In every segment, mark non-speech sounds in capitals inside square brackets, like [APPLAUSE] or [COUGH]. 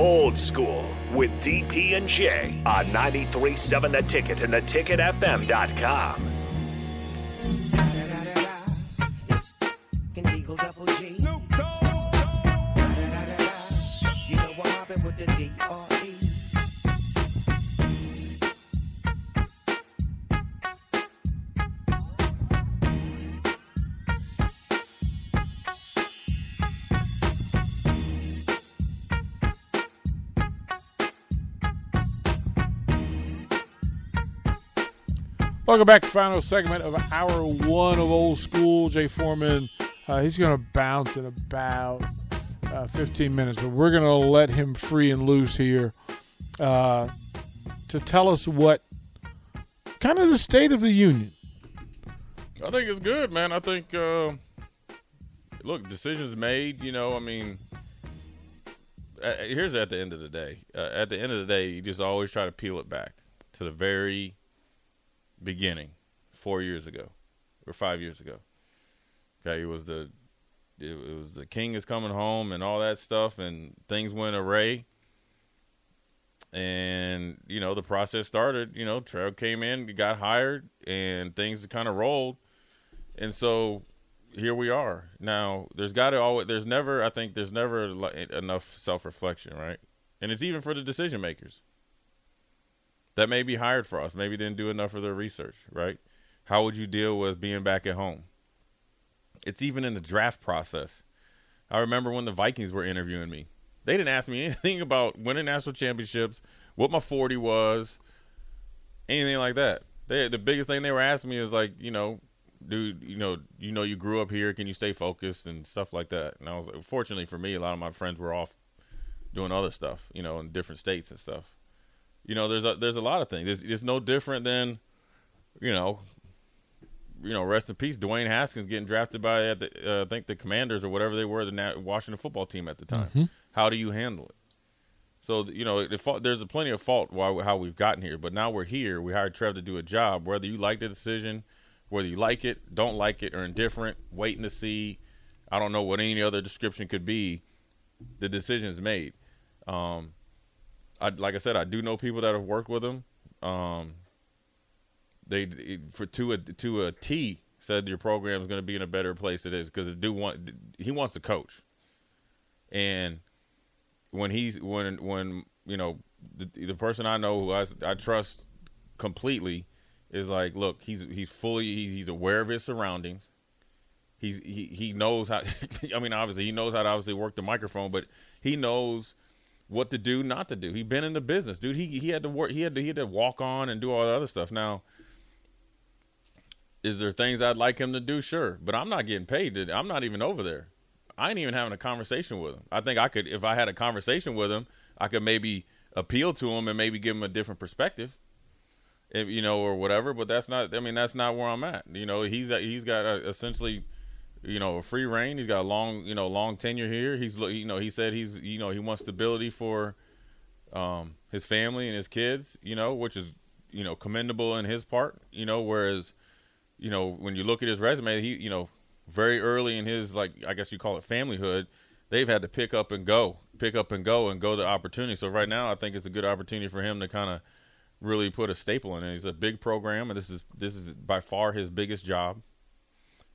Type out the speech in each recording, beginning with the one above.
Old School with DP and J on 93.7 The Ticket and theticketfm.com. Eagle Double Snoop Dogg. You know what happened with the D.R.E. Welcome back to final segment of hour one of Old School. Jay Foreman, uh, he's going to bounce in about uh, 15 minutes, but we're going to let him free and loose here uh, to tell us what kind of the state of the union. I think it's good, man. I think, uh, look, decisions made. You know, I mean, here's at the end of the day. Uh, at the end of the day, you just always try to peel it back to the very beginning, four years ago or five years ago. Okay, it was the it, was the king is coming home and all that stuff, and things went array. And you know the process started. You know, Trev came in, got hired, and things kind of rolled. And so here we are. Now there's got to always there's never I think there's never enough self reflection, right? And it's even for the decision makers that may be hired for us. Maybe didn't do enough of their research, right? How would you deal with being back at home? It's even in the draft process. I remember when the Vikings were interviewing me. They didn't ask me [LAUGHS] anything about winning national championships, what my 40 was, anything like that. They, the biggest thing they were asking me is like, you know, dude, you know, you know, you grew up here. Can you stay focused and stuff like that? And I was fortunately for me, a lot of my friends were off doing other stuff, you know, in different states and stuff. You know, there's a, there's a lot of things. It's, it's no different than, you know, you know, rest in peace, Dwayne Haskins getting drafted by uh, the, uh, I think the Commanders or whatever they were, the Washington football team at the time. Mm-hmm. How do you handle it? So you know, there's a plenty of fault why how we've gotten here, but now we're here. We hired Trev to do a job. Whether you like the decision, whether you like it, don't like it, or indifferent, waiting to see. I don't know what any other description could be. The decision is made. Um, I like I said, I do know people that have worked with him. Um, they for to a to a T said your program is going to be in a better place it is because do want he wants to coach, and when he's when when you know the, the person I know who I, I trust completely is like, look, he's he's fully he's aware of his surroundings. He's he he knows how. [LAUGHS] I mean, obviously he knows how to obviously work the microphone, but he knows what to do, not to do. He's been in the business, dude. He he had to work. He had to he had to walk on and do all the other stuff. Now, is there things I'd like him to do? Sure, but I'm not getting paid. I'm not even over there. I ain't even having a conversation with him. I think I could, if I had a conversation with him, I could maybe appeal to him and maybe give him a different perspective, if, you know, or whatever. But that's not. I mean, that's not where I'm at. You know, he's he's got a, essentially you know, a free reign. He's got a long, you know, long tenure here. He's, you know, he said he's, you know, he wants stability for um, his family and his kids, you know, which is, you know, commendable in his part, you know, whereas, you know, when you look at his resume, he, you know, very early in his, like, I guess you call it familyhood, they've had to pick up and go, pick up and go and go the opportunity. So right now, I think it's a good opportunity for him to kind of really put a staple in it. He's a big program, and this is this is by far his biggest job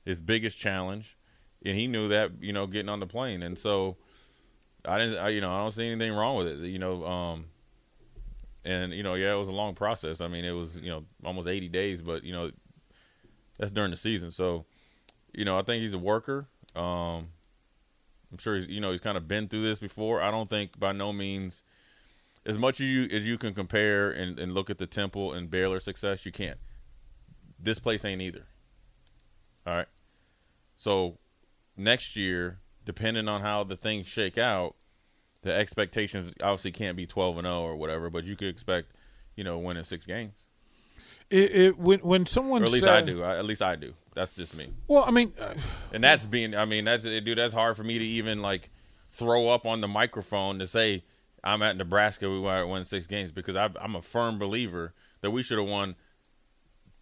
his biggest challenge, and he knew that you know getting on the plane, and so I didn't. I, you know, I don't see anything wrong with it. You know, um, and you know, yeah, it was a long process. I mean, it was you know almost 80 days, but you know, that's during the season. So, you know, I think he's a worker. Um, I'm sure he's, you know he's kind of been through this before. I don't think by no means as much as you as you can compare and, and look at the Temple and Baylor success, you can't. This place ain't either. All right. So next year, depending on how the things shake out, the expectations obviously can't be 12 and 0 or whatever, but you could expect, you know, winning six games. It, it when when someone Or at least said, I do. I, at least I do. That's just me. Well, I mean, uh, And that's being. I mean, that's dude. That's hard for me to even like throw up on the microphone to say I'm at Nebraska. We won six games because I, I'm a firm believer that we should have won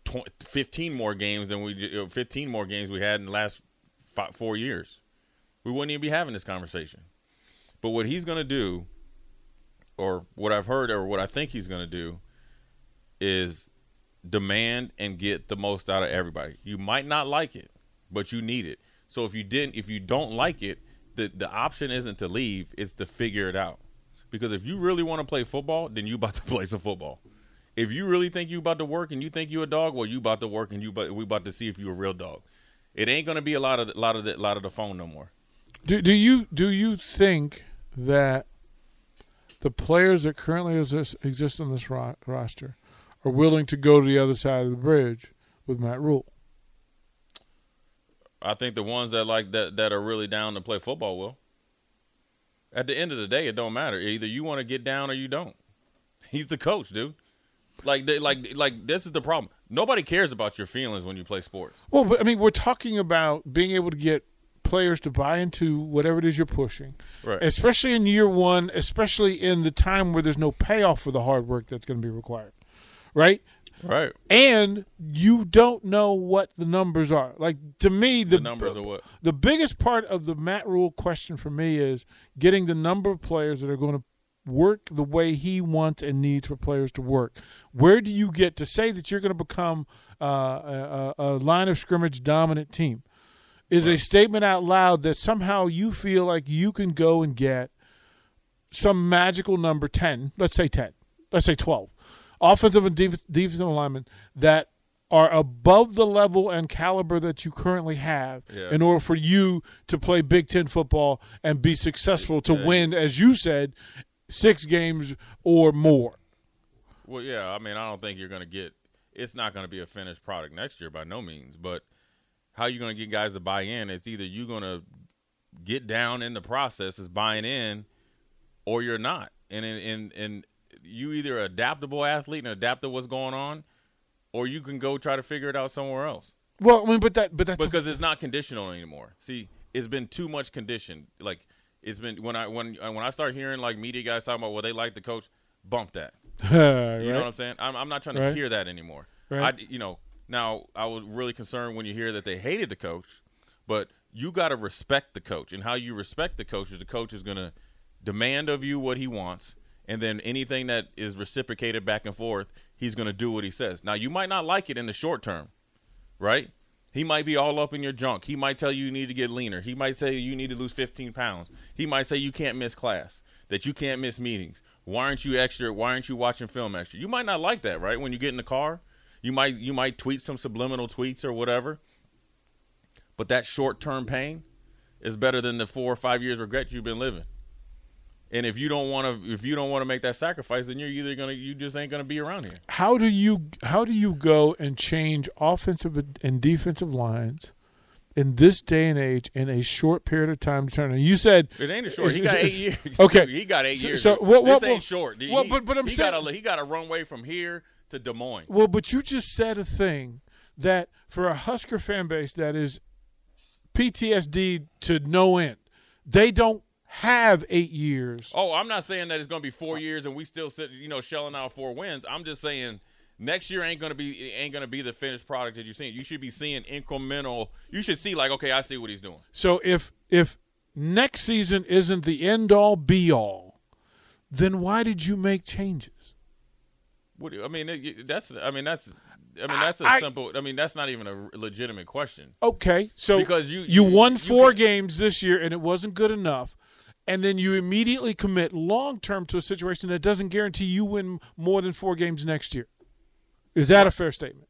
tw- 15 more games than we uh, 15 more games we had in the last five, four years. We wouldn't even be having this conversation. But what he's going to do, or what I've heard, or what I think he's going to do, is demand and get the most out of everybody. You might not like it, but you need it. So if you didn't, if you don't like it, the the option isn't to leave; it's to figure it out. Because if you really want to play football, then you about to [LAUGHS] play some football. If you really think you about to work and you think you a dog, well, you about to work and you but we about to see if you a real dog. It ain't gonna be a lot of a lot of the, lot of the phone no more. do do you do you think that the players that currently exist, exist on this ro- roster are willing to go to the other side of the bridge with Matt Rhule? I think the ones that like that that are really down to play football will. At the end of the day, it don't matter. Either you want to get down or you don't. He's the coach, dude. Like, they, like, like this is the problem. Nobody cares about your feelings when you play sports. Well, but I mean, we're talking about being able to get players to buy into whatever it is you're pushing, Right. especially in year one, especially in the time where there's no payoff for the hard work that's going to be required, right? Right. And you don't know what the numbers are. Like to me, the, The numbers are what? the biggest part of the Matt Rhule question for me is getting the number of players that are going to work the way he wants and needs for players to work. Where do you get to say that you're going to become uh, a, a, line of scrimmage dominant team? Is a statement out loud that somehow you feel like you can go and get some magical number 10, let's say 10, let's say 12, offensive and def- defensive linemen that are above the level and caliber that you currently have Yeah. in order for you to play Big Ten football and be successful to win, as you said, six games or more. Well, yeah. I mean, I don't think you're going to get. It's not going to be a finished product next year by no means. But how you going to get guys to buy in? It's either you're going to get down in the process is buying in, or you're not. And in in and you either adaptable athlete and adapt to what's going on, or you can go try to figure it out somewhere else. Well, I mean, but that, but that's a- because it's not conditional anymore. See, it's been too much conditioned. Like it's been when I when uh, when I start hearing like media guys talking about well they like the coach, bump that. [LAUGHS] You know what I'm saying? I'm, I'm not trying to Right. hear that anymore. Right. I you know now I was really concerned when you hear that they hated the coach, but you got to respect the coach and how you respect the coach is the coach is going to demand of you what he wants and then anything that is reciprocated back and forth he's going to do what he says now you might not like it in the short term right he might be all up in your junk. He might tell you you need to get leaner. He might say you need to lose 15 pounds. He might say you can't miss class that you can't miss meetings. Why aren't you extra why aren't you watching film extra? You might not like that right? When you get in the car you might you might tweet some subliminal tweets or whatever. But that short term pain is better than the four or five years regret you've been living. And if you don't want to, if you don't want to make that sacrifice, then you're either gonna, you just ain't gonna be around here. how do you how do you go and change offensive and defensive lines in this day and age in a short period of time to turn? And you said It ain't a short. He got eight years. okay. [LAUGHS] he got eight So- years. so what- what- this ain't short. He- well, he- but- but I'm he saying- got a he got a runway from here to Des Moines. Well, but you just said a thing that for a Husker fan base that is PTSD to no end, they don't have eight years. Oh, I'm not saying that it's going to be four years and we still sit, you know, shelling out four wins. I'm just saying next year ain't going to be ain't going to be the finished product that you're seeing. You should be seeing incremental. You should see like, okay, I see what he's doing. So if if next season isn't the end all be all, then why did you make changes? What do you, I mean, that's I mean that's I mean that's a I- simple. I mean that's not even a legitimate question. Okay, so Because you- you you- won four can- games this year and it wasn't good enough, and then you immediately commit long term to a situation that doesn't guarantee you win more than four games next year. Is that a fair statement?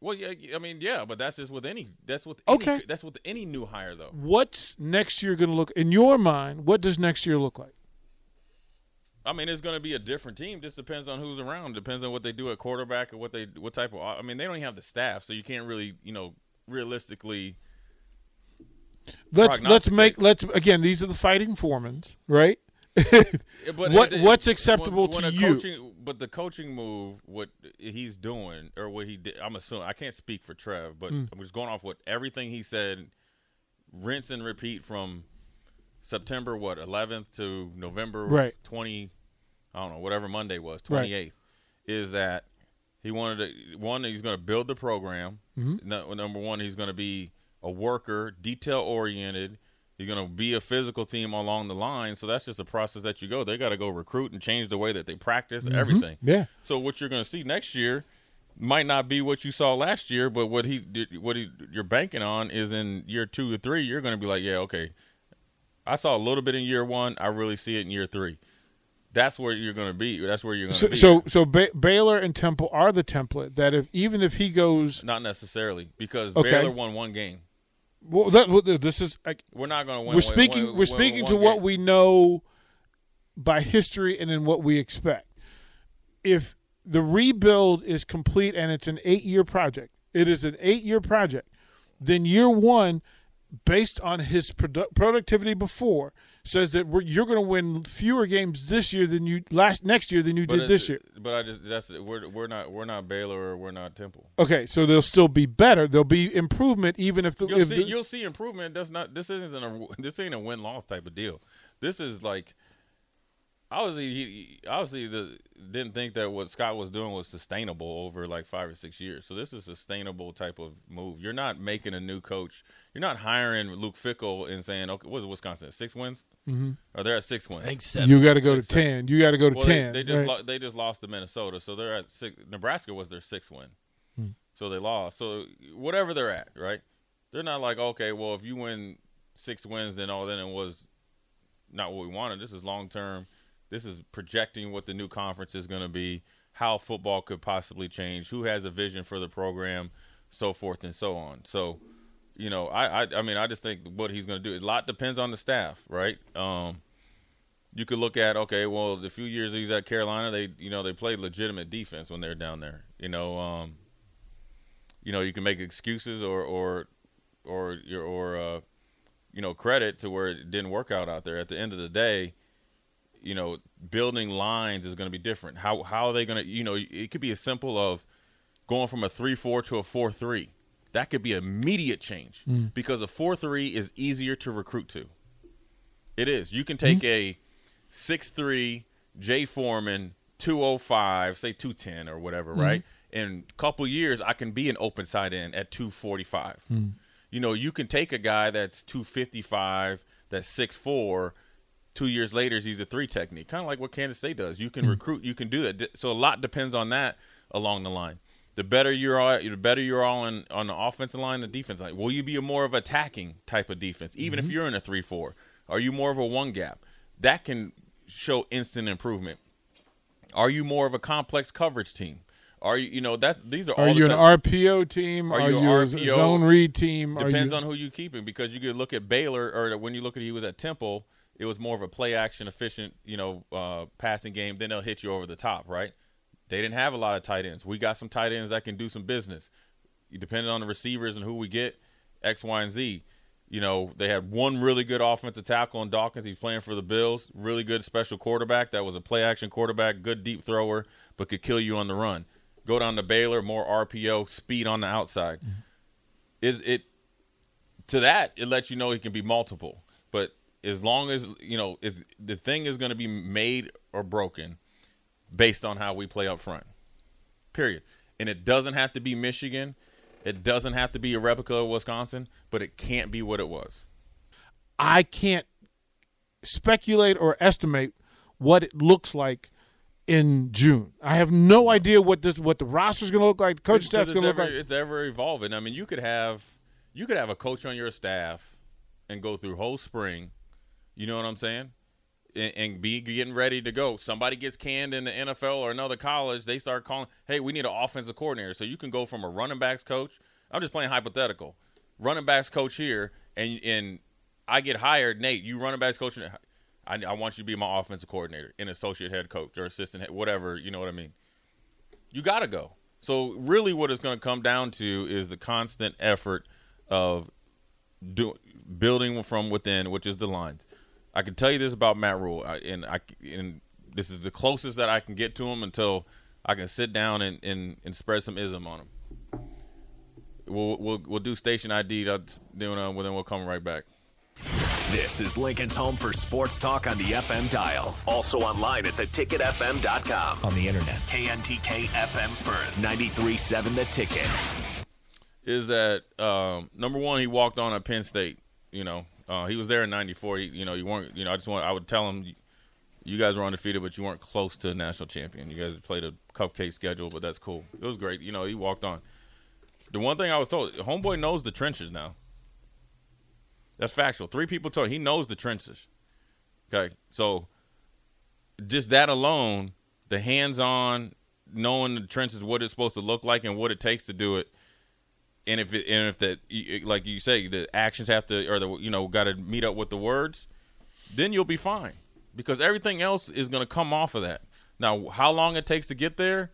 Well, yeah, I mean, yeah, but that's just with any. That's with any, Okay. That's with any new hire, though. What's next year going to look in your mind? What does next year look like? I mean, it's going to be a different team. Just depends on who's around. Depends on what they do at quarterback and what they what type of. I mean, they don't even have the staff, so you can't really, you know, realistically. Let's let's make let's again. These are the fighting foremans, right? But [LAUGHS] What- it- what's acceptable when- to when a you? Coaching, but the coaching move, what he's doing, or what he did, I'm assuming I can't speak for Trev, but Hmm. I'm just going off what everything he said, rinse and repeat from September what 11th to November Right. 20, I don't know whatever Monday was Right. 28th, is that he wanted to one he's going to build the program. Mm-hmm. No, number one, he's going to be a worker, detail oriented. You're going to be a physical team along the line. So that's just a process that you go. They got to go recruit and change the way that they practice everything. Mm-hmm. Yeah. So what you're going to see next year might not be what you saw last year, but what he did, what he you're banking on is in year two or three, you're going to be like, yeah, okay. I saw a little bit in year one. I really see it in year three. That's where you're going to be. That's where you're going to So be. so, so ba- Baylor and Temple are the template that if even if he goes, not necessarily because Okay. Baylor won one game. Well, that, well, this is We're not going to win. we're speaking win- we're speaking to what we know by history and in what we expect. If the rebuild is complete and it's an eight year project, it is an eight year project. Then year one, based on his produ- productivity before, says that we're, you're going to win fewer games this year than you last next year than you But did this year. But I just that's we're we're not we're not Baylor or we're not Temple. Okay, so they'll still be better. There'll be improvement even if the, You'll if see the- you'll see improvement. That's not this isn't a [LAUGHS] this ain't a win loss type of deal. This is like obviously he, he obviously the didn't think that what Scott was doing was sustainable over like five or six years. So this is a sustainable type of move. You're not making a new coach. You're not hiring Luke Fickell and saying okay, what is it, Wisconsin six wins? Mm-hmm. Or they're at six wins. I think seven. you got to go to Six, seven. ten. You got to go to Well, ten. They, just right? lo- they just lost to Minnesota, so they're at six. Nebraska was their sixth win, so they lost. So whatever they're at, right? They're not like okay, well, if you win six wins, then all then it was not what we wanted. This is long term. This is projecting what the new conference is going to be, how football could possibly change, who has a vision for the program, so forth and so on. So, you know, I I, I mean, I just think what he's going to do. A lot depends on the staff, right? Um, you could look at okay, well, the few years he's at Carolina, they you know they played legitimate defense when they're down there. You know, um, you know you can make excuses or or or or uh, you know credit to where it didn't work out out there. At the end of the day, you know, building lines is going to be different. How how are they going to you know it could be as simple of going from a three four to a four three. That could be immediate change hmm. because a four three is easier to recruit to. It is. You can take hmm. a six three J Foreman two oh five, say two ten or whatever, hmm. right? In a couple years, I can be an open side end at two forty five. You know, you can take a guy that's two fifty five, that's six four. Two years later, he's a three technique, kind of like what Kansas State does. You can hmm. recruit, you can do that. So a lot depends on that along the line. The better you're, all, the better you're all in, on the offensive line, the defense line. Will you be a more of attacking type of defense, even if mm-hmm. you're in a three four? Are you more of a one gap? That can show instant improvement. Are you more of a complex coverage team? Are you, you know, that these are, Are all you an RPO team? Are Are, you you, a RPO? zone read team? Depends you, on who you keeping because you could look at Baylor or when you look at he was at Temple, it was more of a play action efficient, you know, uh, passing game. Then they'll hit you over the top, right? They didn't have a lot of tight ends. We got some tight ends that can do some business. Depending on the receivers and who we get, X, Y, and Z. You know, they had one really good offensive tackle on Dawkins. He's playing for the Bills. Really good special quarterback. That was a play action quarterback, good deep thrower, but could kill you on the run. Go down to Baylor, more RPO, speed on the outside. It, it to that it lets you know he can be multiple. But as long as you know, if the thing is going to be made or broken based on how we play up front. Period. And it doesn't have to be Michigan. It doesn't have to be a replica of Wisconsin, but it can't be what it was. I can't speculate or estimate what it looks like in June. I have no idea what this what the roster's going to look like, the coach staff's going to look like. It's ever evolving. I mean, you could have you could have a coach on your staff and go through whole spring. You know what I'm saying? and, and be getting ready to go. Somebody gets canned in the NFL or another college, they start calling, "Hey, we need an offensive coordinator." So you can go from a running backs coach. I'm just playing hypothetical. Running backs coach here, and and I get hired. Nate, you running backs coach. I, I want you to be my offensive coordinator, an associate head coach or assistant, head, whatever. You know what I mean? You got to go. So really, what it's going to come down to is the constant effort of do, building from within, which is the lines. I can tell you this about Matt Rhule, I, and I and this is the closest that I can get to him until I can sit down and, and, and spread some ism on him. We'll we'll, we'll do station ID. That's doing uh, then we'll come right back. This is Lincoln's home for sports talk on the FM dial. Also online at theticketfm.com. on the internet. KNTK FM Firth, 93.7 The Ticket. is that um, number one? He walked on at Penn State. You know, uh, he was there in '94. You know, you weren't. You know, I just want. I would tell him, you guys were undefeated, but you weren't close to a national champion. You guys played a cupcake schedule, but that's cool. It was great. You know, he walked on. The one thing I was told, homeboy knows the trenches now. That's factual. Three people told he knows the trenches. Okay, so just that alone, the hands-on, knowing the trenches, what it's supposed to look like, and what it takes to do it and if it, and if that like you say the actions have to or the you know got to meet up with the words then you'll be fine. Because everything else is going to come off of that. Now how long it takes to get there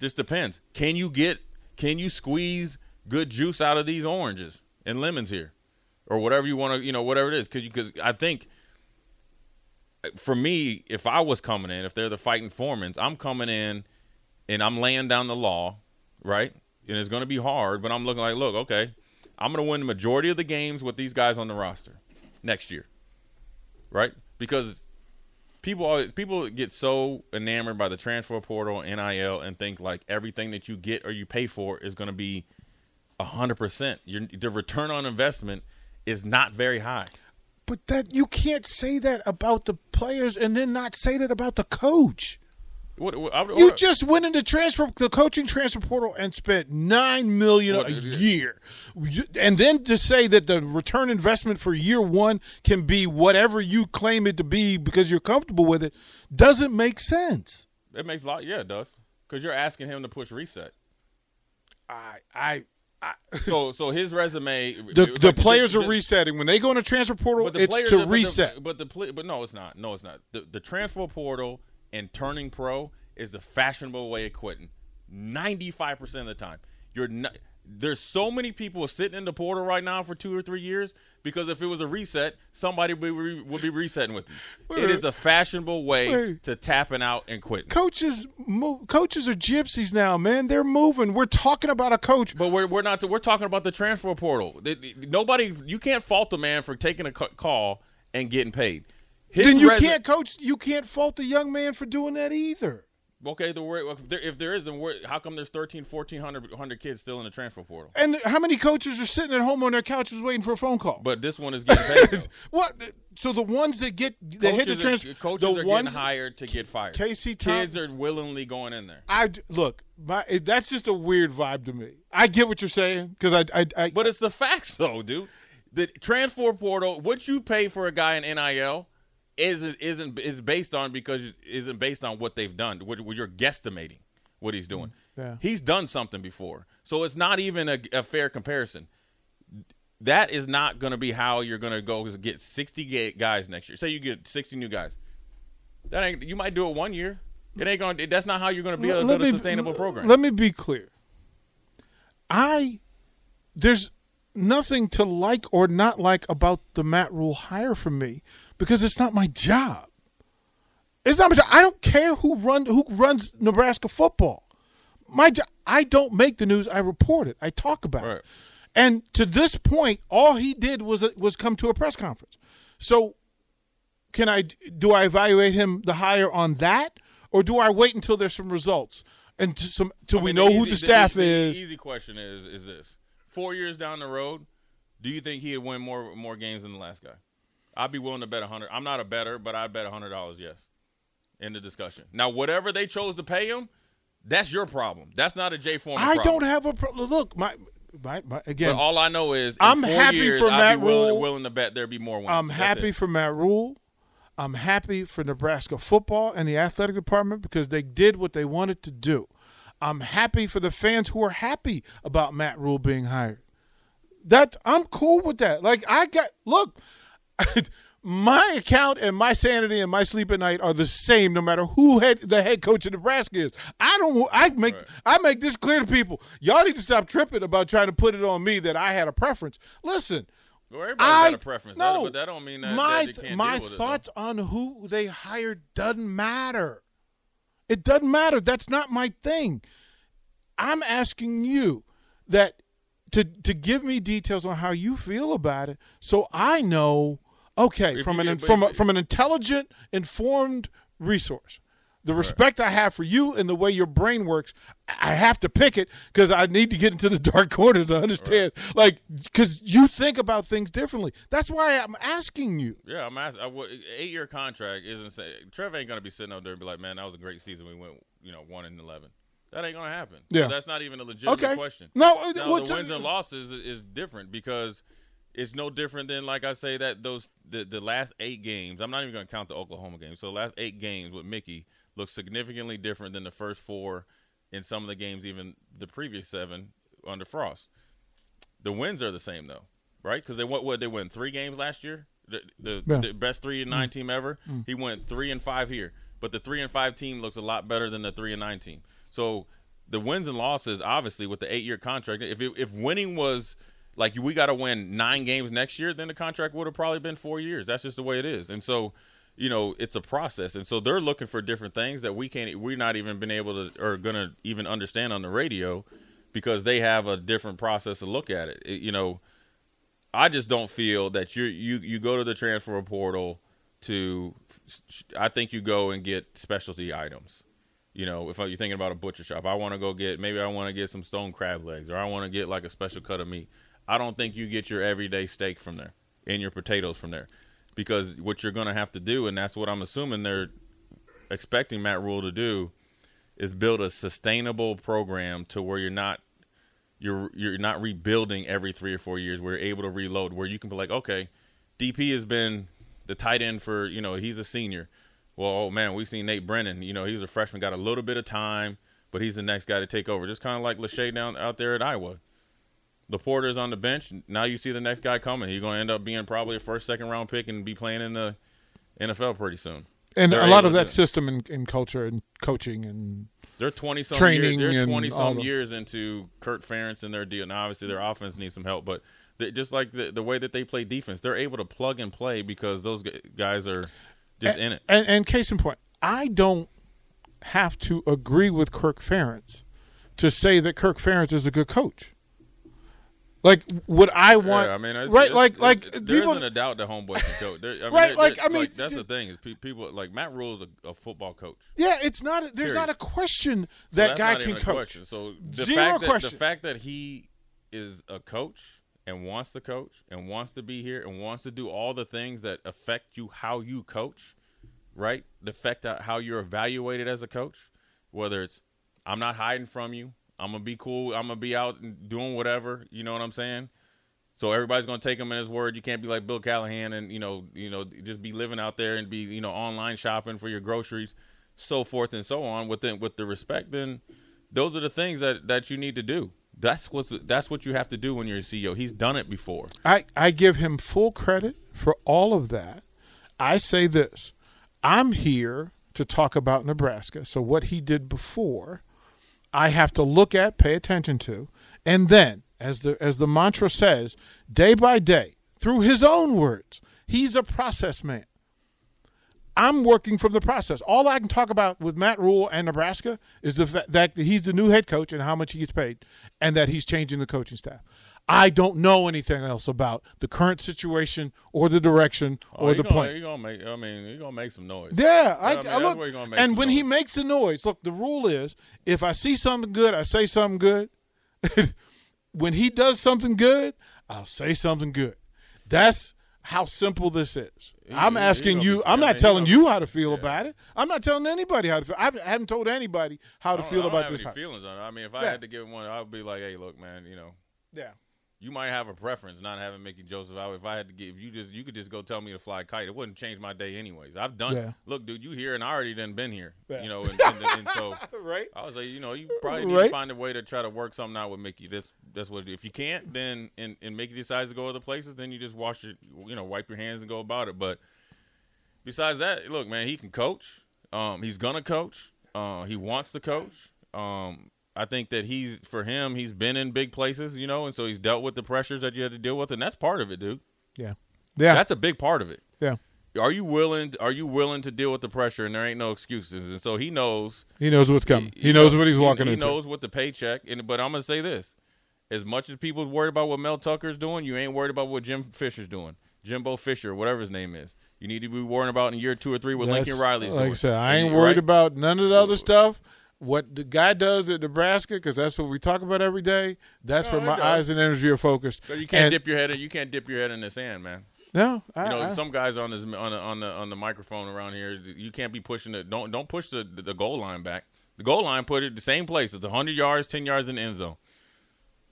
just depends. Can you get can you squeeze good juice out of these oranges and lemons here? Or whatever you want to you know whatever it is. Because because i think uh, for me if i was coming in if they're the fighting foremans i'm coming in and i'm laying down the law right and it's going to be hard. But I'm looking like, look, okay, I'm going to win the majority of the games with these guys on the roster next year, right? Because people always, people get so enamored by the transfer portal, NIL, and think like everything that you get or you pay for is going to be hundred percent. Your the return on investment is not very high. But that you can't say that about the players and then not say that about the coach. What, what, I, You what- just went into transfer the coaching transfer portal and spent nine million a year, You- and then to say that the return investment for year one can be whatever you claim it to be because you're comfortable with it doesn't make sense. it makes a lot. Yeah, it does because you're asking him to push reset. I, I, I [LAUGHS] So so his resume. the the like, players are the- resetting when they go into transfer portal. But the It's players, to but the- reset. But the, but no, it's not. No, it's not. The the transfer portal and turning pro is the fashionable way of quitting. Ninety five percent of the time, you're not. There's so many people sitting in the portal right now for two or three years because if it was a reset, somebody would be, re- would be resetting with you. It is a fashionable way Wait. to tapping out and quitting. coaches, move, coaches are gypsies now, man. They're moving. We're talking about a coach. But we're we're not. We're talking about the transfer portal. Nobody. You can't fault the man for taking a call and getting paid. Then you can't coach. You can't fault the young man for doing that either. Okay, the word, if, there, if there is, then where, how come there's 13, 1400 100 kids still in the transfer portal? And how many coaches are sitting at home on their couches waiting for a phone call? But this one is getting paid. [LAUGHS] what? So the ones that get that hit the transfer, coaches the are ones getting hired to get fired. Casey Tom- kids are willingly going in there. I look. My, that's just a weird vibe to me. I get what you're saying because I, I, I, But it's the facts, though, dude. The transfer portal, what you pay for a guy in NIL, is isn't is based on because isn't based on what they've done. What, what you're guesstimating what he's doing. Mm, yeah. He's done something before, so it's not even a, a fair comparison. That is not going to be how you're going to go get 60 guys next year. Say you get 60 new guys. That ain't you might do it one year. It ain't going. to That's not how you're going to be able to build a sustainable program. Let me be clear. I there's nothing to like or not like about the Matt Rhule hire for me because it's not my job. It's not my job. I don't care who run who runs Nebraska football. My job. I don't make the news. I report it. I talk about Right. it. And to this point, all he did was uh, was come to a press conference. So can I do I evaluate him the higher on that, or do I wait until there's some results and to some till I we know the who the staff the is? easy question is is this: four years down the road, do you think he'd win more more games than the last guy? I'd be willing to bet a hundred. I'm not a better, but I'd bet a hundred dollars yes. In the discussion. Now, whatever they chose to pay him, that's your problem. That's not a Jay Foreman. I problem. don't have a problem. Look, my, my, my again. But all I know is I'm happy years, for Matt be willing, Rhule. willing to bet there'd be more wins. I'm That's happy it. for Matt Rhule. I'm happy for Nebraska football and the athletic department because they did what they wanted to do. I'm happy for the fans who are happy about Matt Rhule being hired. That I'm cool with that. Like I got look, [LAUGHS] my account and my sanity and my sleep at night are the same no matter who head the head coach of Nebraska is. I don't I make Right. I make this clear to people. Y'all need to stop tripping about trying to put it on me that I had a preference. Listen, Well, everybody's I got a preference, no, That- but that don't mean that, my that my with it, thoughts on who they hired doesn't matter. It doesn't matter. That's not my thing. I'm asking you that to to give me details on how you feel about it, so I know. Okay, If from an from a, from an intelligent, informed resource. The respect I have for you and the way your brain works, I have to pick it because I need to get into the [LAUGHS] dark corners to understand. Like, because you think about things differently. That's why I'm asking you. Yeah, I'm asking. I would, eight year contract isn't say Trevor ain't gonna be sitting up there and be like, man, that was a great season. We went, you know, one and eleven. That ain't gonna happen. So Yeah. that's not even a legitimate Okay. question. No, uh, Now, the wins and losses is, is different because it's no different than like I say that those the, the last eight games. I'm not even gonna count the Oklahoma game. So the last eight games with Mickey look significantly different than the first four in some of the games, even the previous seven under Frost. The wins are the same though, right? Because they what what they win three games last year. The the, Yeah. the best three and nine mm. team ever. Mm. He went three and five here, but the three and five team looks a lot better than the three and nine team. So the wins and losses, obviously, with the eight year contract. If it, if winning was like we got to win nine games next year, then the contract would have probably been four years. That's just the way it is. And so, you know, it's a process. And so they're looking for different things that we can't. We're not even been able to or gonna even understand on the radio because they have a different process to look at it. It- you know, I just don't feel that you you you go to the transfer portal to. I think you go and get specialty items. You know, if you're thinking about a butcher shop, I want to go get maybe I want to get some stone crab legs, or I want to get like a special cut of meat. I don't think you get your everyday steak from there and your potatoes from there, because what you're going to have to do, and that's what I'm assuming they're expecting Matt Rhule to do, is build a sustainable program to where you're not you're you're not rebuilding every three or four years. We're able to reload where you can be like, okay, DP has been the tight end for you know he's a senior. Well, oh man, we've seen Nate Brennan. You know he's a freshman, got a little bit of time, but he's the next guy to take over. Just kind of like Lachey down out there at Iowa. LaPorta's on the bench. Now you see the next guy coming. He's going to end up being probably a first, second round pick and be playing in the NFL pretty soon. and They're a lot of that system and, and culture and coaching and They're twenty some Training Years, they're twenty some years into Kirk Ferentz and their deal. Now, obviously, their offense needs some help, but they, just like the the way that they play defense, they're able to plug and play because those guys are just in it. And, and case in point, I don't have to agree with Kirk Ferentz to say that Kirk Ferentz is a good coach. Like, would I want? Yeah, I mean, it's- right? it's- like, it's- like there people. isn't a doubt that homeboy can coach. There- I mean, Right, there- like, I mean, that's ju- the thing is pe- people like Matt Rhule is a, a football coach. yeah, it's not. There's Period. not a question So that that's guy can coach. question. So the Zero fact that question. the fact that he is a coach and wants to coach and wants to be here and wants to do all the things that affect you how you coach, right? The affect how you're evaluated as a coach, whether it's I'm not hiding from you, I'm gonna be cool, I'm gonna be out doing whatever, you know what I'm saying? So everybody's gonna take him in his word. You can't be like Bill Callahan and you know, you know, just be living out there and be you know online shopping for your groceries, so forth and so on. With with the respect, then those are the things that that you need to do. That's what's that's what you have to do when you're a CEO. He's done it before. I, I give him full credit for all of that. I say this I'm here to talk about Nebraska. So, what he did before, I have to look at, pay attention to, and then, as the, as the mantra says, day by day, through his own words, he's a process man. I'm working from the process. All I can talk about with Matt Rhule and Nebraska is the fact that he's the new head coach and how much he gets paid, and that he's changing the coaching staff. I don't know anything else about the current situation or the direction Oh, or he the plan. Gonna make. I mean, he gonna make some noise. Yeah, I, I mean, I look, where you're gonna make and when he makes the noise, look, the rule is if I see something good, I say something good. [LAUGHS] when he does something good, I'll say something good. That's how simple this is. I'm asking you. I'm not telling you how to feel yeah. about it. I'm not telling anybody how to feel. I haven't- I haven't told anybody how to feel about this. any feelings on it. I mean, if I Yeah. had to give him one, I would be like, "Hey, look, man, you know, Yeah. You might have a preference not having Mickey Joseph out. If I had to give you just you could just go tell me to fly a kite. It wouldn't change my day anyways. I've done. Yeah. Look, dude, you here and I already done been here. Yeah. You know, and, and, and so [LAUGHS] right. I was like, you know, you probably need Right. to find a way to try to work something out with Mickey. That's that's what. If you can't, then and, and Mickey decides to go other places, then you just wash your, you know, wipe your hands and go about it. But besides that, look, man, he can coach. Um, he's gonna coach. Uh, he wants to coach. Um, I think that he's for him, he's been in big places, you know, and so he's dealt with the pressures that you had to deal with, and that's part of it, dude. Yeah. Yeah. That's a big part of it. yeah. Are you willing? Are you willing to deal with the pressure? And there ain't no excuses. And so he knows He knows what's coming. He, knows know- what he's walking he, into. He knows what the paycheck. And but I'm gonna say this: as much as people worried about what Mel Tucker's doing, you ain't worried about what Jim Fisher's doing. Jimbo Fisher, whatever his name is. You need to be worrying about in year two or three what That's- Lincoln Riley's like doing. I said, I ain't worried right? about none of the other stuff. What the guy does at Nebraska, because that's what we talk about every day. That's No, where my does. eyes and energy are focused. But you can't And- dip your head. In, you can't dip your head in the sand, man. No, I, You know, I- some guys on this on the on the on the microphone around here. You can't be pushing it. Don't don't push the the goal line back. The goal line put it the same place. It's hundred yards, ten yards in the end zone.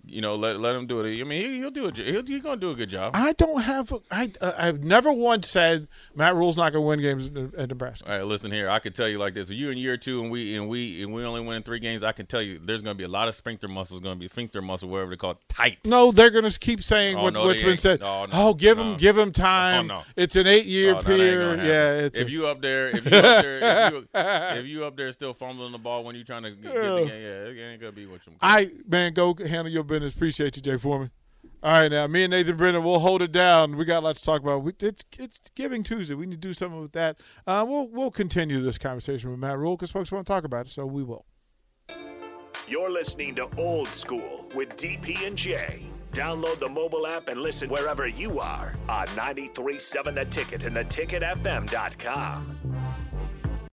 You know, let let him do it. I mean, he, he'll do it. He'll, he's gonna do a good job. I don't have. I uh, I've never once said Matt Rhule's not going to win games at, Nebraska. All right, listen here. I could tell you like this: you in year two, and we and we and we only win three games. I can tell you, there's going to be a lot of sphincter muscles going to be sphincter muscle, whatever they call it, tight. No, they're going to keep saying Oh, what, no, what's been ain't. said. No, no, oh, give him, give him time. no. It's an eight-year Oh, period. gonna. Yeah, it's if a- you up there, if you up there, if you, [LAUGHS] if you up there still fumbling the ball when you're trying to get the game, yeah, it ain't gonna be what you. I man, go handle your business. Appreciate you, Jay Foreman. All right, now me and Nathan Brennan, we'll hold it down. We got lots to talk about. We, it's it's Giving Tuesday. We need to do something with that. Uh, we'll we'll continue this conversation with Matt Rule because folks want to talk about it, so we will. You're listening to Old School with DP and J. Download the mobile app and listen wherever you are on 93.7 The Ticket and theticketfm.com.